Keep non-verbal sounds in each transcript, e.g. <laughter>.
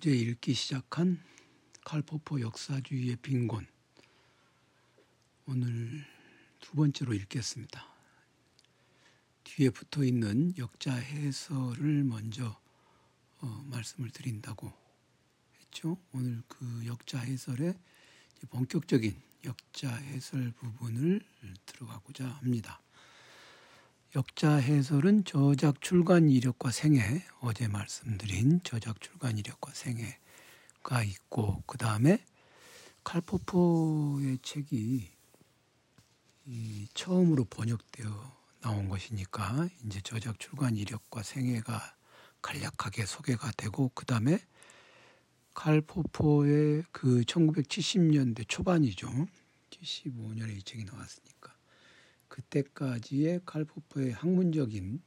어제 읽기 시작한 칼포포 역사주의의 빈곤 오늘 두 번째로 읽겠습니다. 뒤에 붙어 있는 역자 해설을 먼저 어, 말씀을 드린다고 했죠. 오늘 그 역자 해설의 본격적인 역자 해설 부분을 들어가고자 합니다. 역자 해설은 저작 출간 이력과 생애 어제 말씀드린 저작 출간 이력과 생애가 있고 그 다음에 칼포포의 책이 처음으로 번역되어 나온 것이니까 이제 저작 출간 이력과 생애가 간략하게 소개가 되고 그 다음에 칼포포의 그 1970년대 초반이죠. 75년에 이 책이 나왔으니까 그때까지의 칼포퍼의 학문적인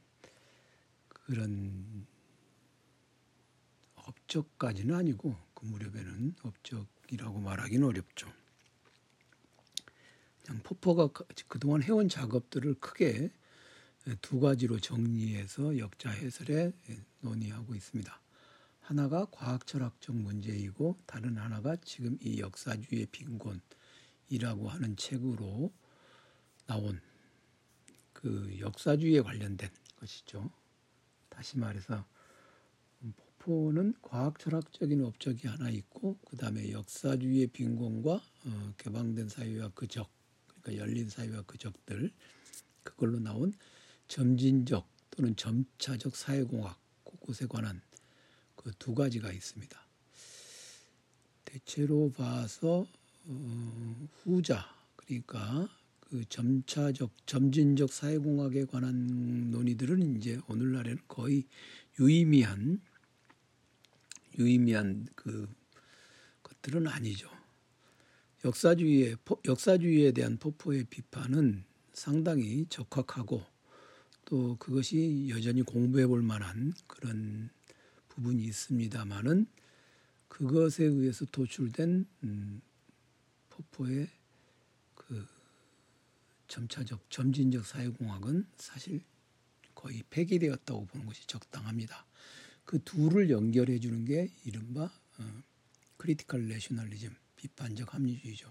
그런 업적까지는 아니고 그 무렵에는 업적이라고 말하기는 어렵죠. 그냥 포퍼가 그동안 해온 작업들을 크게 두 가지로 정리해서 역자 해설에 논의하고 있습니다. 하나가 과학 철학적 문제이고 다른 하나가 지금 이 역사주의 빈곤이라고 하는 책으로 나온 그 역사주의에 관련된 것이죠. 다시 말해서 포포는 과학 철학적인 업적이 하나 있고 그 다음에 역사주의의 빈곤과 어, 개방된 사회와 그 적, 그러니까 열린 사회와 그 적들 그걸로 나온 점진적 또는 점차적 사회공학 곳곳에 관한 그 두 가지가 있습니다. 대체로 봐서 어, 후자 그러니까 그 점차적 점진적 사회공학에 관한 논의들은 이제 오늘날에는 거의 유의미한 유의미한 그 것들은 아니죠. 역사주의의 역사주의에 대한 포포의 비판은 상당히 적확하고 또 그것이 여전히 공부해 볼 만한 그런 부분이 있습니다만은 그것에 의해서 도출된 음, 포퍼의 그 점차적 점진적 사회공학은 사실 거의 폐기되었다고 보는 것이 적당합니다. 그 둘을 연결해 주는 게 이른바 어, critical rationalism 비판적 합리주의죠.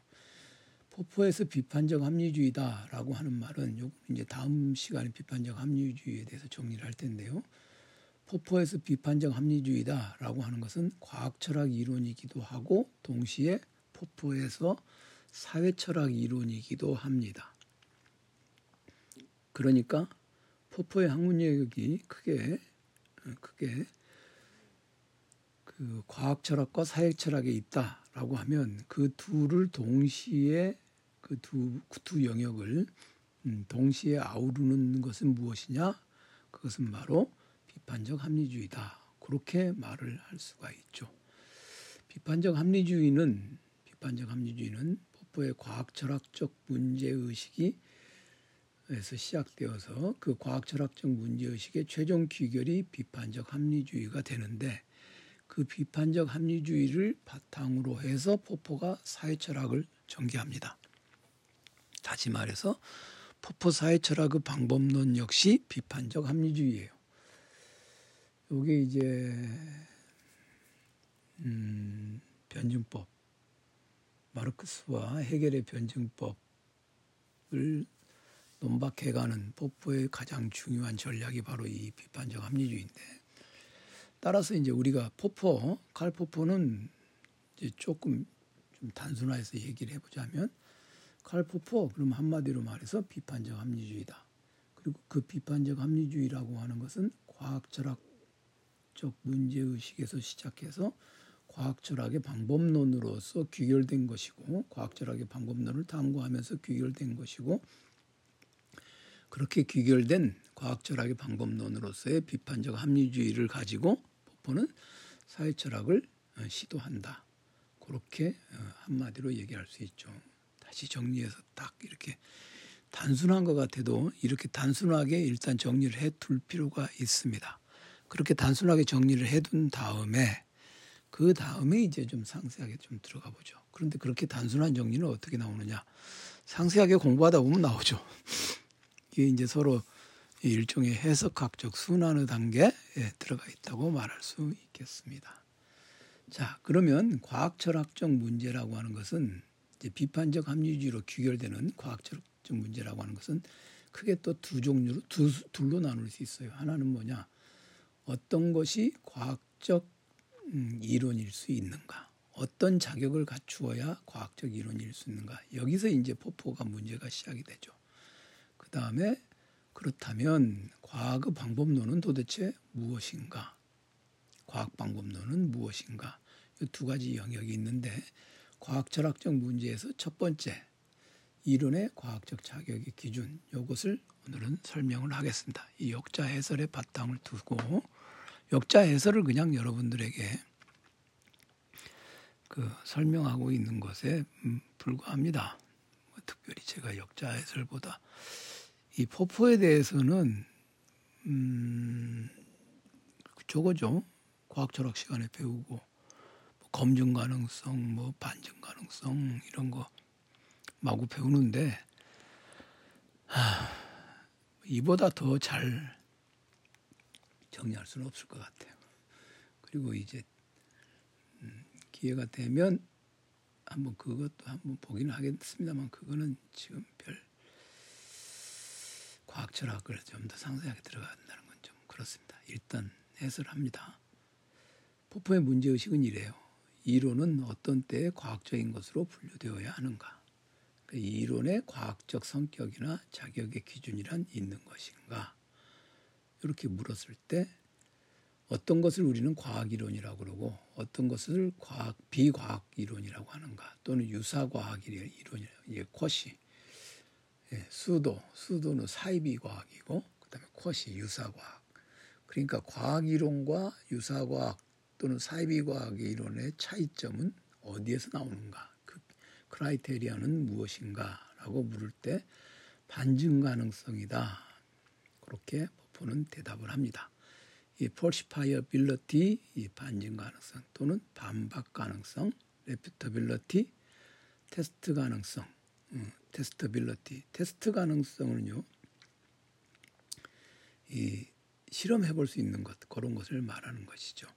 포퍼에서 비판적 합리주의다라고 하는 말은 요 이제 다음 시간에 비판적 합리주의에 대해서 정리를 할 텐데요. 포퍼에서 비판적 합리주의다라고 하는 것은 과학 철학 이론이기도 하고 동시에 포포에서 사회 철학 이론이기도 합니다. 그러니까 포포의 학문 영역이 크게 크게 그 과학 철학과 사회 철학에 있다라고 하면 그 둘을 동시에 그두두 영역을 음, 동시에 아우르는 것은 무엇이냐? 그것은 바로 비판적 합리주의다. 그렇게 말을 할 수가 있죠. 비판적 합리주의는 비판적 합리주의는 포포의 과학 철학적 문제 의식이 에서 시작되어서 그 과학 철학적 문제 의식의 최종 귀결이 비판적 합리주의가 되는데 그 비판적 합리주의를 바탕으로 해서 포포가 사회 철학을 전개합니다. 다시 말해서 포포 사회 철학의 방법론 역시 비판적 합리주의예요. 이게 이제 음, 변증법 마르크스와 헤겔의 변증법을 논박해가는 포포의 가장 중요한 전략이 바로 이 비판적 합리주의인데 따라서 이제 우리가 포포 칼 포포는 이제 조금 좀 단순화해서 얘기를 해보자면 칼 포포 그럼 한마디로 말해서 비판적 합리주의다. 그리고 그 비판적 합리주의라고 하는 것은 과학 철학적 문제 의식에서 시작해서 과학 철학의 방법론으로서 귀결된 것이고 과학 철학의 방법론을 탐구하면서 귀결된 것이고 그렇게 귀결된 과학 철학의 방법론으로서의 비판적 합리주의를 가지고 포포는 사회 철학을 어, 시도한다. 그렇게 어, 한마디로 얘기할 수 있죠. 다시 정리해서 딱 이렇게 단순한 것 같아도 이렇게 단순하게 일단 정리를 해 둘 필요가 있습니다. 그렇게 단순하게 정리를 해둔 다음에 그 다음에 이제 좀 상세하게 좀 들어가 보죠. 그런데 그렇게 단순한 정리는 어떻게 나오느냐? 상세하게 공부하다 보면 나오죠. 이게 이제 서로 일종의 해석학적 순환의 단계에 들어가 있다고 말할 수 있겠습니다. 자, 그러면 과학철학적 문제라고 하는 것은 이제 비판적 합리주의로 귀결되는 과학철학적 문제라고 하는 것은 크게 또 두 종류로 두 둘로 나눌 수 있어요. 하나는 뭐냐? 어떤 것이 과학적 음, 이론일 수 있는가? 어떤 자격을 갖추어야 과학적 이론일 수 있는가? 여기서 이제 포포가 문제가 시작이 되죠. 그 다음에 그렇다면 과학의 방법론은 도대체 무엇인가? 과학 방법론은 무엇인가? 이 두 가지 영역이 있는데 과학 철학적 문제에서 첫 번째 이론의 과학적 자격의 기준 요것을 오늘은 설명을 하겠습니다. 이 역자 해설의 바탕을 두고 역자 해설을 그냥 여러분들에게 그 설명하고 있는 것에 음, 불과합니다. 뭐 특별히 제가 역자 해설보다 이 포포에 대해서는 음 저거죠. 과학 철학 시간에 배우고 뭐 검증 가능성, 뭐 반증 가능성 이런 거 마구 배우는데 하, 이보다 더 잘 정리할 수는 없을 것 같아요. 그리고 이제 음, 기회가 되면 한번 그것도 한번 보기는 하겠습니다만 그거는 지금 별 과학 철학을 좀 더 상세하게 들어간다는 건 좀 그렇습니다. 일단 해설합니다. 포포의 문제 의식은 이래요. 이론은 어떤 때에 과학적인 것으로 분류되어야 하는가? 그 이론의 과학적 성격이나 자격의 기준이란 있는 것인가? 이렇게 물었을 때 어떤 것을 우리는 과학 이론이라고 그러고 어떤 것을 과학 비과학 이론이라고 하는가 또는 유사 과학 이론이라 예, 쿼시 예, 수도 수도는 사이비 과학이고 그다음에 쿼시 유사 과학. 그러니까 과학 이론과 유사 과학 또는 사이비 과학 이론의 차이점은 어디에서 나오는가? 그 크라이테리아는 무엇인가라고 물을 때 반증 가능성이다. 그렇게 포포는 대답을 합니다. 이 falsifiability, 이 반증 가능성 또는 반박 가능성, refutability, 테스트 가능성, 음, testability, 테스트 가능성은요, 이 실험해 볼 수 있는 것 그런 것을 말하는 것이죠.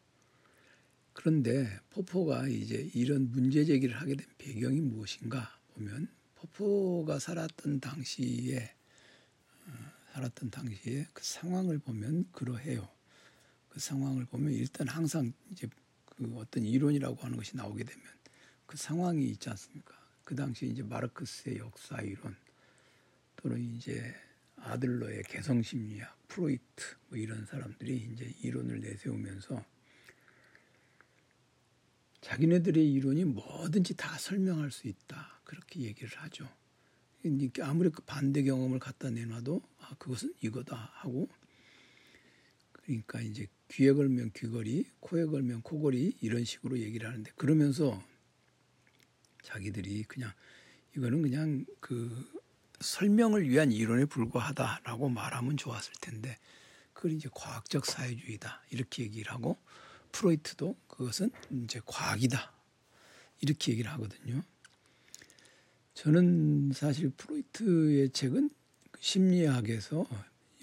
그런데 포퍼가 이제 이런 문제 제기를 하게 된 배경이 무엇인가 보면 포퍼가 살았던 당시에 어, 살았던 당시에 그 상황을 보면 그러해요. 그 상황을 보면 일단 항상 이제 그 어떤 이론이라고 하는 것이 나오게 되면 그 상황이 있지 않습니까? 그 당시 이제 마르크스의 역사 이론 또는 이제 아들러의 개성 심리학, 프로이트 뭐 이런 사람들이 이제 이론을 내세우면서 자기네들의 이론이 뭐든지 다 설명할 수 있다 그렇게 얘기를 하죠. 아무리 그 반대 경험을 갖다 내놔도 아 그것은 이거다 하고 그러니까 이제 귀에 걸면 귀걸이, 코에 걸면 코걸이 이런 식으로 얘기를 하는데 그러면서 자기들이 그냥 이거는 그냥 그 설명을 위한 이론에 불과하다라고 말하면 좋았을 텐데 그걸 이제 과학적 사회주의다 이렇게 얘기를 하고 프로이트도 그것은 이제 과학이다 이렇게 얘기를 하거든요. 저는 사실 프로이트의 책은 심리학에서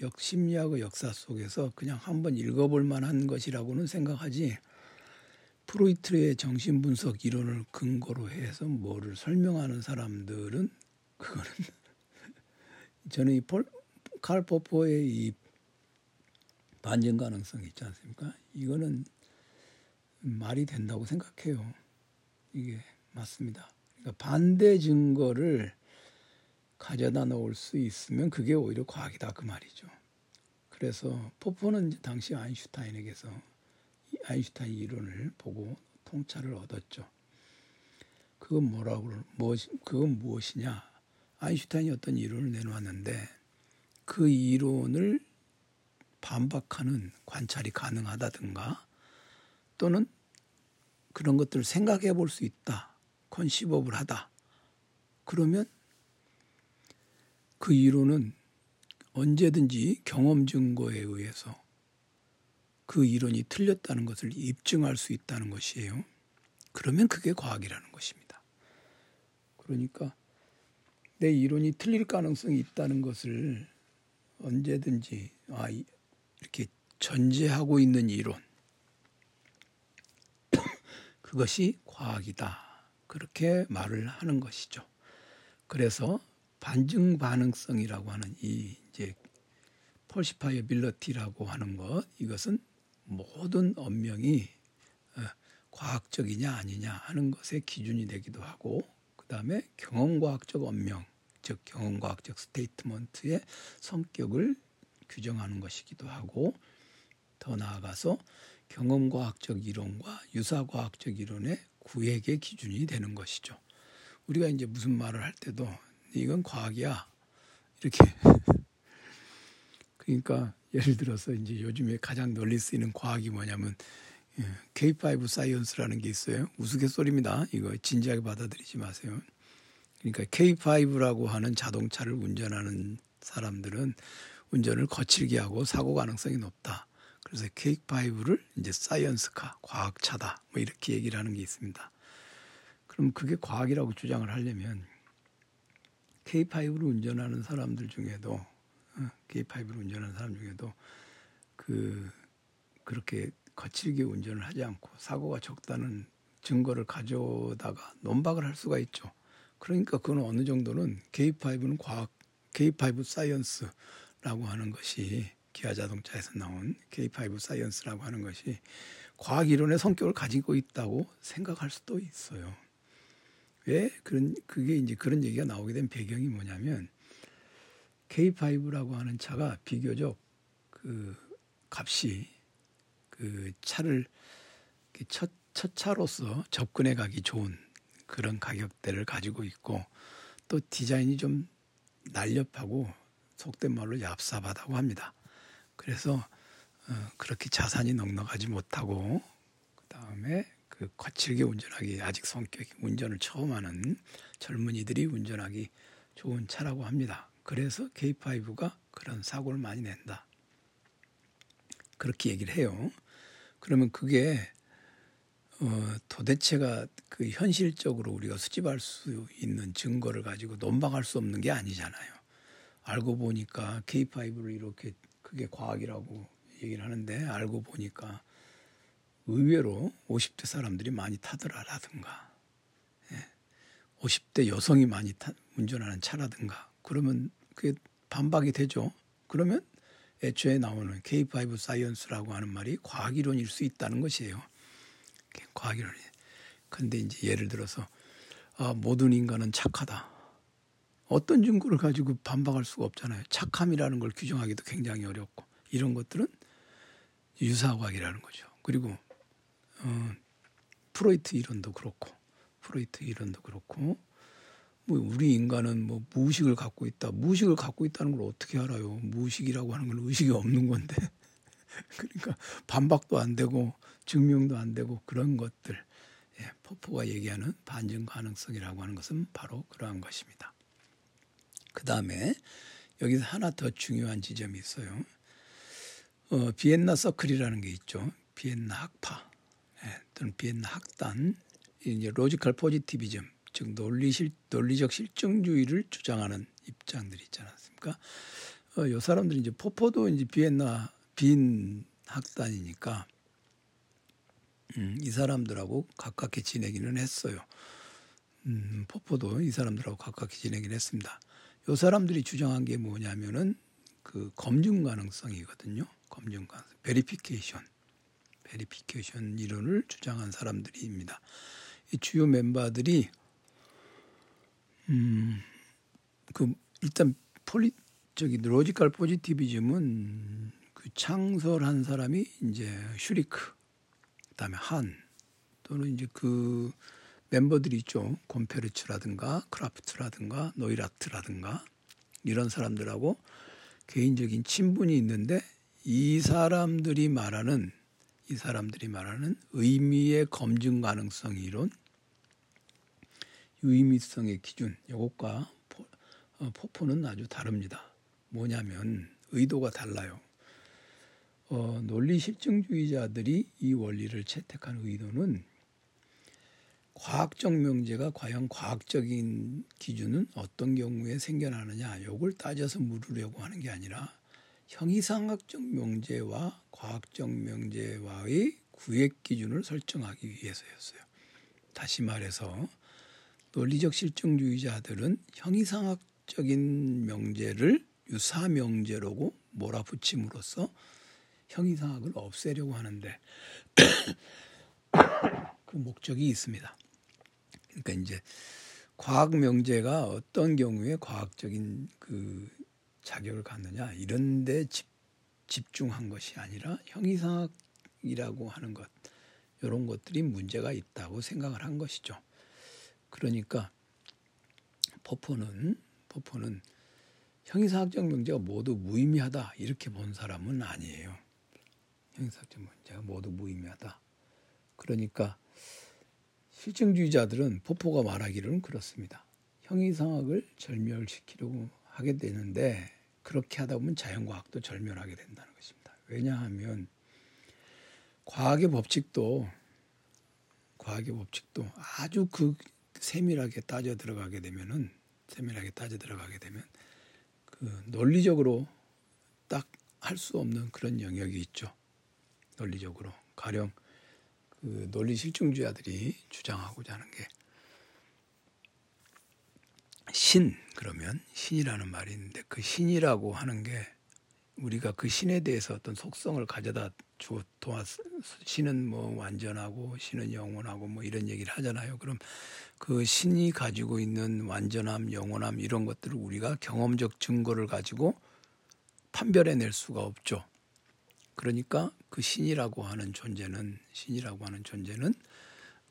역 심리학의 역사 속에서 그냥 한번 읽어볼 만한 것이라고는 생각하지 프로이트의 정신 분석 이론을 근거로 해서 뭐를 설명하는 사람들은 그거는 <laughs> 저는 이 폴, 칼 포포의 이 반전 가능성이 있지 않습니까? 이거는 말이 된다고 생각해요. 이게 맞습니다. 그러니까 반대 증거를 가져다 놓을 수 있으면 그게 오히려 과학이다 그 말이죠. 그래서 포포는 당시 아인슈타인에게서 아인슈타인 이론을 보고 통찰을 얻었죠. 그건 뭐라고 무엇 그건 무엇이냐? 아인슈타인이 어떤 이론을 내놓았는데 그 이론을 반박하는 관찰이 가능하다든가 또는 그런 것들을 생각해 볼 수 있다. 컨시버블 하다. 그러면 그 이론은 언제든지 경험 증거에 의해서 그 이론이 틀렸다는 것을 입증할 수 있다는 것이에요. 그러면 그게 과학이라는 것입니다. 그러니까 내 이론이 틀릴 가능성이 있다는 것을 언제든지 아 이렇게 전제하고 있는 이론 <coughs> 그것이 과학이다. 그렇게 말을 하는 것이죠. 그래서 반증 반응성이라고 하는 이 이제 폴시파이어빌러티라고 하는 것 이것은 모든 언명이 어, 과학적이냐 아니냐 하는 것의 기준이 되기도 하고 그다음에 경험과학적 언명 즉 경험과학적 statement의 성격을 규정하는 것이기도 하고 더 나아가서 경험과학적 이론과 유사과학적 이론의 구획의 기준이 되는 것이죠. 우리가 이제 무슨 말을 할 때도 이건 과학이야 이렇게 <laughs> 그러니까 예를 들어서 이제 요즘에 가장 널리 쓰이는 과학이 뭐냐면 예, K5 science라는 게 있어요. 우스갯소리입니다. 이거 진지하게 받아들이지 마세요. 그러니까 K5라고 하는 자동차를 운전하는 사람들은 운전을 거칠게 하고 사고 가능성이 높다. 그래서 K5를 이제 사이언스카, 과학차다. 뭐 이렇게 얘기를 하는 게 있습니다. 그럼 그게 과학이라고 주장을 하려면 K5를 운전하는 사람들 중에도 K5를 운전하는 사람 중에도 그 그렇게 거칠게 운전을 하지 않고 사고가 적다는 증거를 가져다가 논박을 할 수가 있죠. 그러니까 그건 어느 정도는 K5는 과학, K5 science라고 하는 것이 기아 자동차에서 나온 K5 science라고 하는 것이 과학 이론의 성격을 가지고 있다고 생각할 수도 있어요. 왜 그런 그게 이제 그런 얘기가 나오게 된 배경이 뭐냐면 K5라고 하는 차가 비교적 그 값이 그 차를 첫, 첫 차로서 접근해 가기 좋은 그런 가격대를 가지고 있고 또 디자인이 좀 날렵하고 속된 말로 얍삽하다고 합니다. 그래서 어, 그렇게 자산이 넉넉하지 못하고 그 다음에 그 거칠게 운전하기 아직 성격이 운전을 처음 하는 젊은이들이 운전하기 좋은 차라고 합니다. 그래서 K5가 그런 사고를 많이 낸다. 그렇게 얘기를 해요. 그러면 그게 어, 도대체가 그 현실적으로 우리가 수집할 수 있는 증거를 가지고 논박할 수 없는 게 아니잖아요. 알고 보니까 K5를 이렇게 그게 과학이라고 얘기를 하는데 알고 보니까 의외로 50대 사람들이 많이 타더라라든가 예. 50대 여성이 많이 타, 운전하는 차라든가 그러면 그게 반박이 되죠. 그러면 애초에 나오는 K5 science라고 하는 말이 과학 이론일 수 있다는 것이에요. 과학 이론이. 근데 이제 예를 들어서 아, 모든 인간은 착하다. 어떤 증거를 가지고 반박할 수가 없잖아요. 착함이라는 걸 규정하기도 굉장히 어렵고 이런 것들은 유사과학이라는 거죠. 그리고 어, 프로이트 이론도 그렇고 프로이트 이론도 그렇고 뭐 우리 인간은 뭐 무의식을 갖고 있다. 무의식을 갖고 있다는 걸 어떻게 알아요? 무의식이라고 하는 건 의식이 없는 건데. <laughs> 그러니까 반박도 안 되고 증명도 안 되고 그런 것들. 예, 포포가 얘기하는 반증 가능성이라고 하는 것은 바로 그러한 것입니다. 그 다음에 여기서 하나 더 중요한 지점이 있어요. 어, 비엔나 서클이라는 게 있죠. 비엔나 학파 예, 또는 비엔나 학단 이제 logical positivism 즉 논리실 논리적 실증주의를 주장하는 입장들이 있지 않습니까? 어, 요 사람들이 이제 포퍼도 이제 비엔나 빈 학단이니까 음, 이 사람들하고 가깝게 지내기는 했어요. 음, 포퍼도 이 사람들하고 가깝게 지내긴 했습니다. 요 사람들이 주장한 게 뭐냐면은 그 검증 가능성이거든요. 검증 가능성, verification, verification 이론을 주장한 사람들입니다. 이 주요 멤버들이 음, 그 일단 폴리 저기 logical positivism은 그 창설한 사람이 이제 슐리크, 그다음에 한 또는 이제 그 멤버들이 있죠. 곰페르츠라든가 크라프트라든가 노이라트라든가 이런 사람들하고 개인적인 친분이 있는데 이 사람들이 말하는 이 사람들이 말하는 의미의 검증 가능성 이론 유의미성의 기준 이것과 어, 포포는 아주 다릅니다. 뭐냐면 의도가 달라요. 어, 논리 실증주의자들이 이 원리를 채택한 의도는 과학적 명제가 과연 과학적인 기준은 어떤 경우에 생겨나느냐 요걸 따져서 물으려고 하는 게 아니라 형이상학적 명제와 과학적 명제와의 구획 기준을 설정하기 위해서였어요. 다시 말해서 논리적 실증주의자들은 형이상학적인 명제를 유사 명제로고 몰아붙임으로써 형이상학을 없애려고 하는데 <coughs> 그 목적이 있습니다. 그러니까 이제 과학 명제가 어떤 경우에 과학적인 그 자격을 갖느냐 이런 데 집, 집중한 것이 아니라 형이상학이라고 하는 것 이런 것들이 문제가 있다고 생각을 한 것이죠. 그러니까 포포는 포포는 형이상학적 명제가 모두 무의미하다 이렇게 본 사람은 아니에요. 형이상학적 명제가 모두 무의미하다. 그러니까 실증주의자들은 포포가 말하기로는 그렇습니다. 형이상학을 절멸시키려고 하게 되는데 그렇게 하다 보면 자연과학도 절멸하게 된다는 것입니다. 왜냐하면 과학의 법칙도 과학의 법칙도 아주 그 세밀하게 따져 들어가게 되면은 세밀하게 따져 들어가게 되면 그 논리적으로 딱 할 수 없는 그런 영역이 있죠. 논리적으로 가령 그 논리 실증주의자들이 주장하고자 하는 게 신 그러면 신이라는 말이 있는데 그 신이라고 하는 게 우리가 그 신에 대해서 어떤 속성을 가져다 주어 도왔 신은 뭐 완전하고 신은 영원하고 뭐 이런 얘기를 하잖아요. 그럼 그 신이 가지고 있는 완전함, 영원함 이런 것들을 우리가 경험적 증거를 가지고 판별해 낼 수가 없죠. 그러니까 그 신이라고 하는 존재는 신이라고 하는 존재는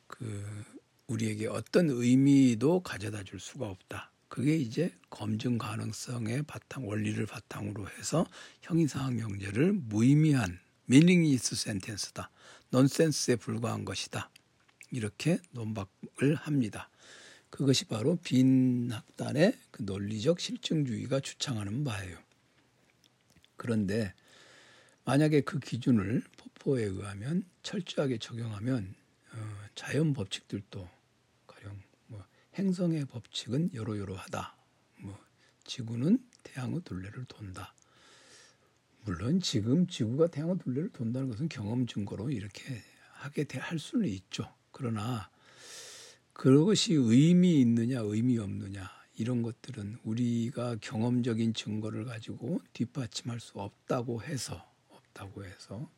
그 우리에게 어떤 의미도 가져다 줄 수가 없다. 그게 이제 검증 가능성의 바탕 원리를 바탕으로 해서 형이상학 명제를 무의미한 meaningless sentence다. 넌센스에 불과한 것이다. 이렇게 논박을 합니다. 그것이 바로 빈 학단의 그 논리적 실증주의가 주창하는 바예요. 그런데 만약에 그 기준을 포포에 의하면 철저하게 적용하면 어, 자연 법칙들도 행성의 법칙은 여러여러하다. 뭐 지구는 태양의 둘레를 돈다. 물론 지금 지구가 태양의 둘레를 돈다는 것은 경험 증거로 이렇게 하게 할 수는 있죠. 그러나 그것이 의미 있느냐 의미 없느냐 이런 것들은 우리가 경험적인 증거를 가지고 뒷받침할 수 없다고 해서 없다고 해서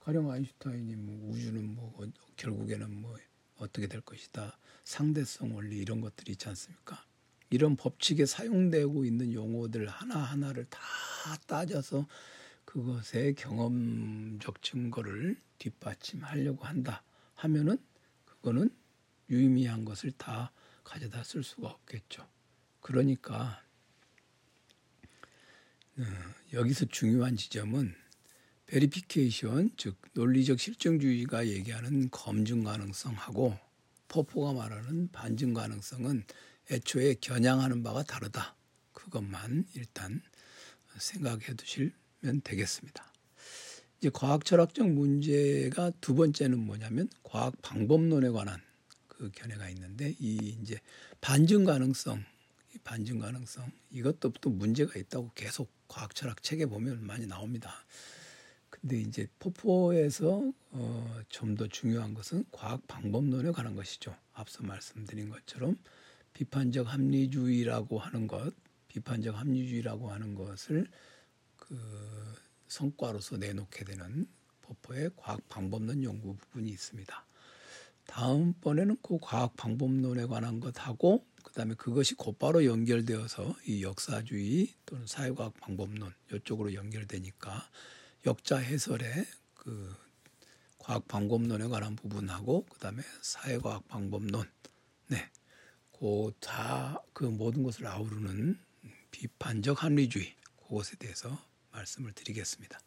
가령 아인슈타인이 뭐 우주는 뭐 결국에는 뭐 어떻게 될 것이다. 상대성 원리 이런 것들이 있지 않습니까? 이런 법칙에 사용되고 있는 용어들 하나하나를 다 따져서 그것의 경험적 증거를 뒷받침하려고 한다 하면은 그거는 유의미한 것을 다 가져다 쓸 수가 없겠죠. 그러니까 어, 여기서 중요한 지점은 베리피케이션 즉 논리적 실증주의가 얘기하는 검증 가능성하고 포포가 말하는 반증 가능성은 애초에 겨냥하는 바가 다르다. 그것만 일단 생각해 두시면 되겠습니다. 이제 과학 철학적 문제가 두 번째는 뭐냐면 과학 방법론에 관한 그 견해가 있는데 이 이제 반증 가능성, 반증 가능성 이것도 또 문제가 있다고 계속 과학 철학 책에 보면 많이 나옵니다. 근데 이제 포포에서 어, 좀 더 중요한 것은 과학 방법론에 관한 것이죠. 앞서 말씀드린 것처럼 비판적 합리주의라고 하는 것, 비판적 합리주의라고 하는 것을 그 성과로서 내놓게 되는 포포의 과학 방법론 연구 부분이 있습니다. 다음번에는 그 과학 방법론에 관한 것하고 그다음에 그것이 곧바로 연결되어서 이 역사주의 또는 사회과학 방법론 이쪽으로 연결되니까 역자 해설의 그 과학 방법론에 관한 부분하고 그다음에 사회과학 방법론 네. 그다그 그 모든 것을 아우르는 비판적 합리주의 그것에 대해서 말씀을 드리겠습니다.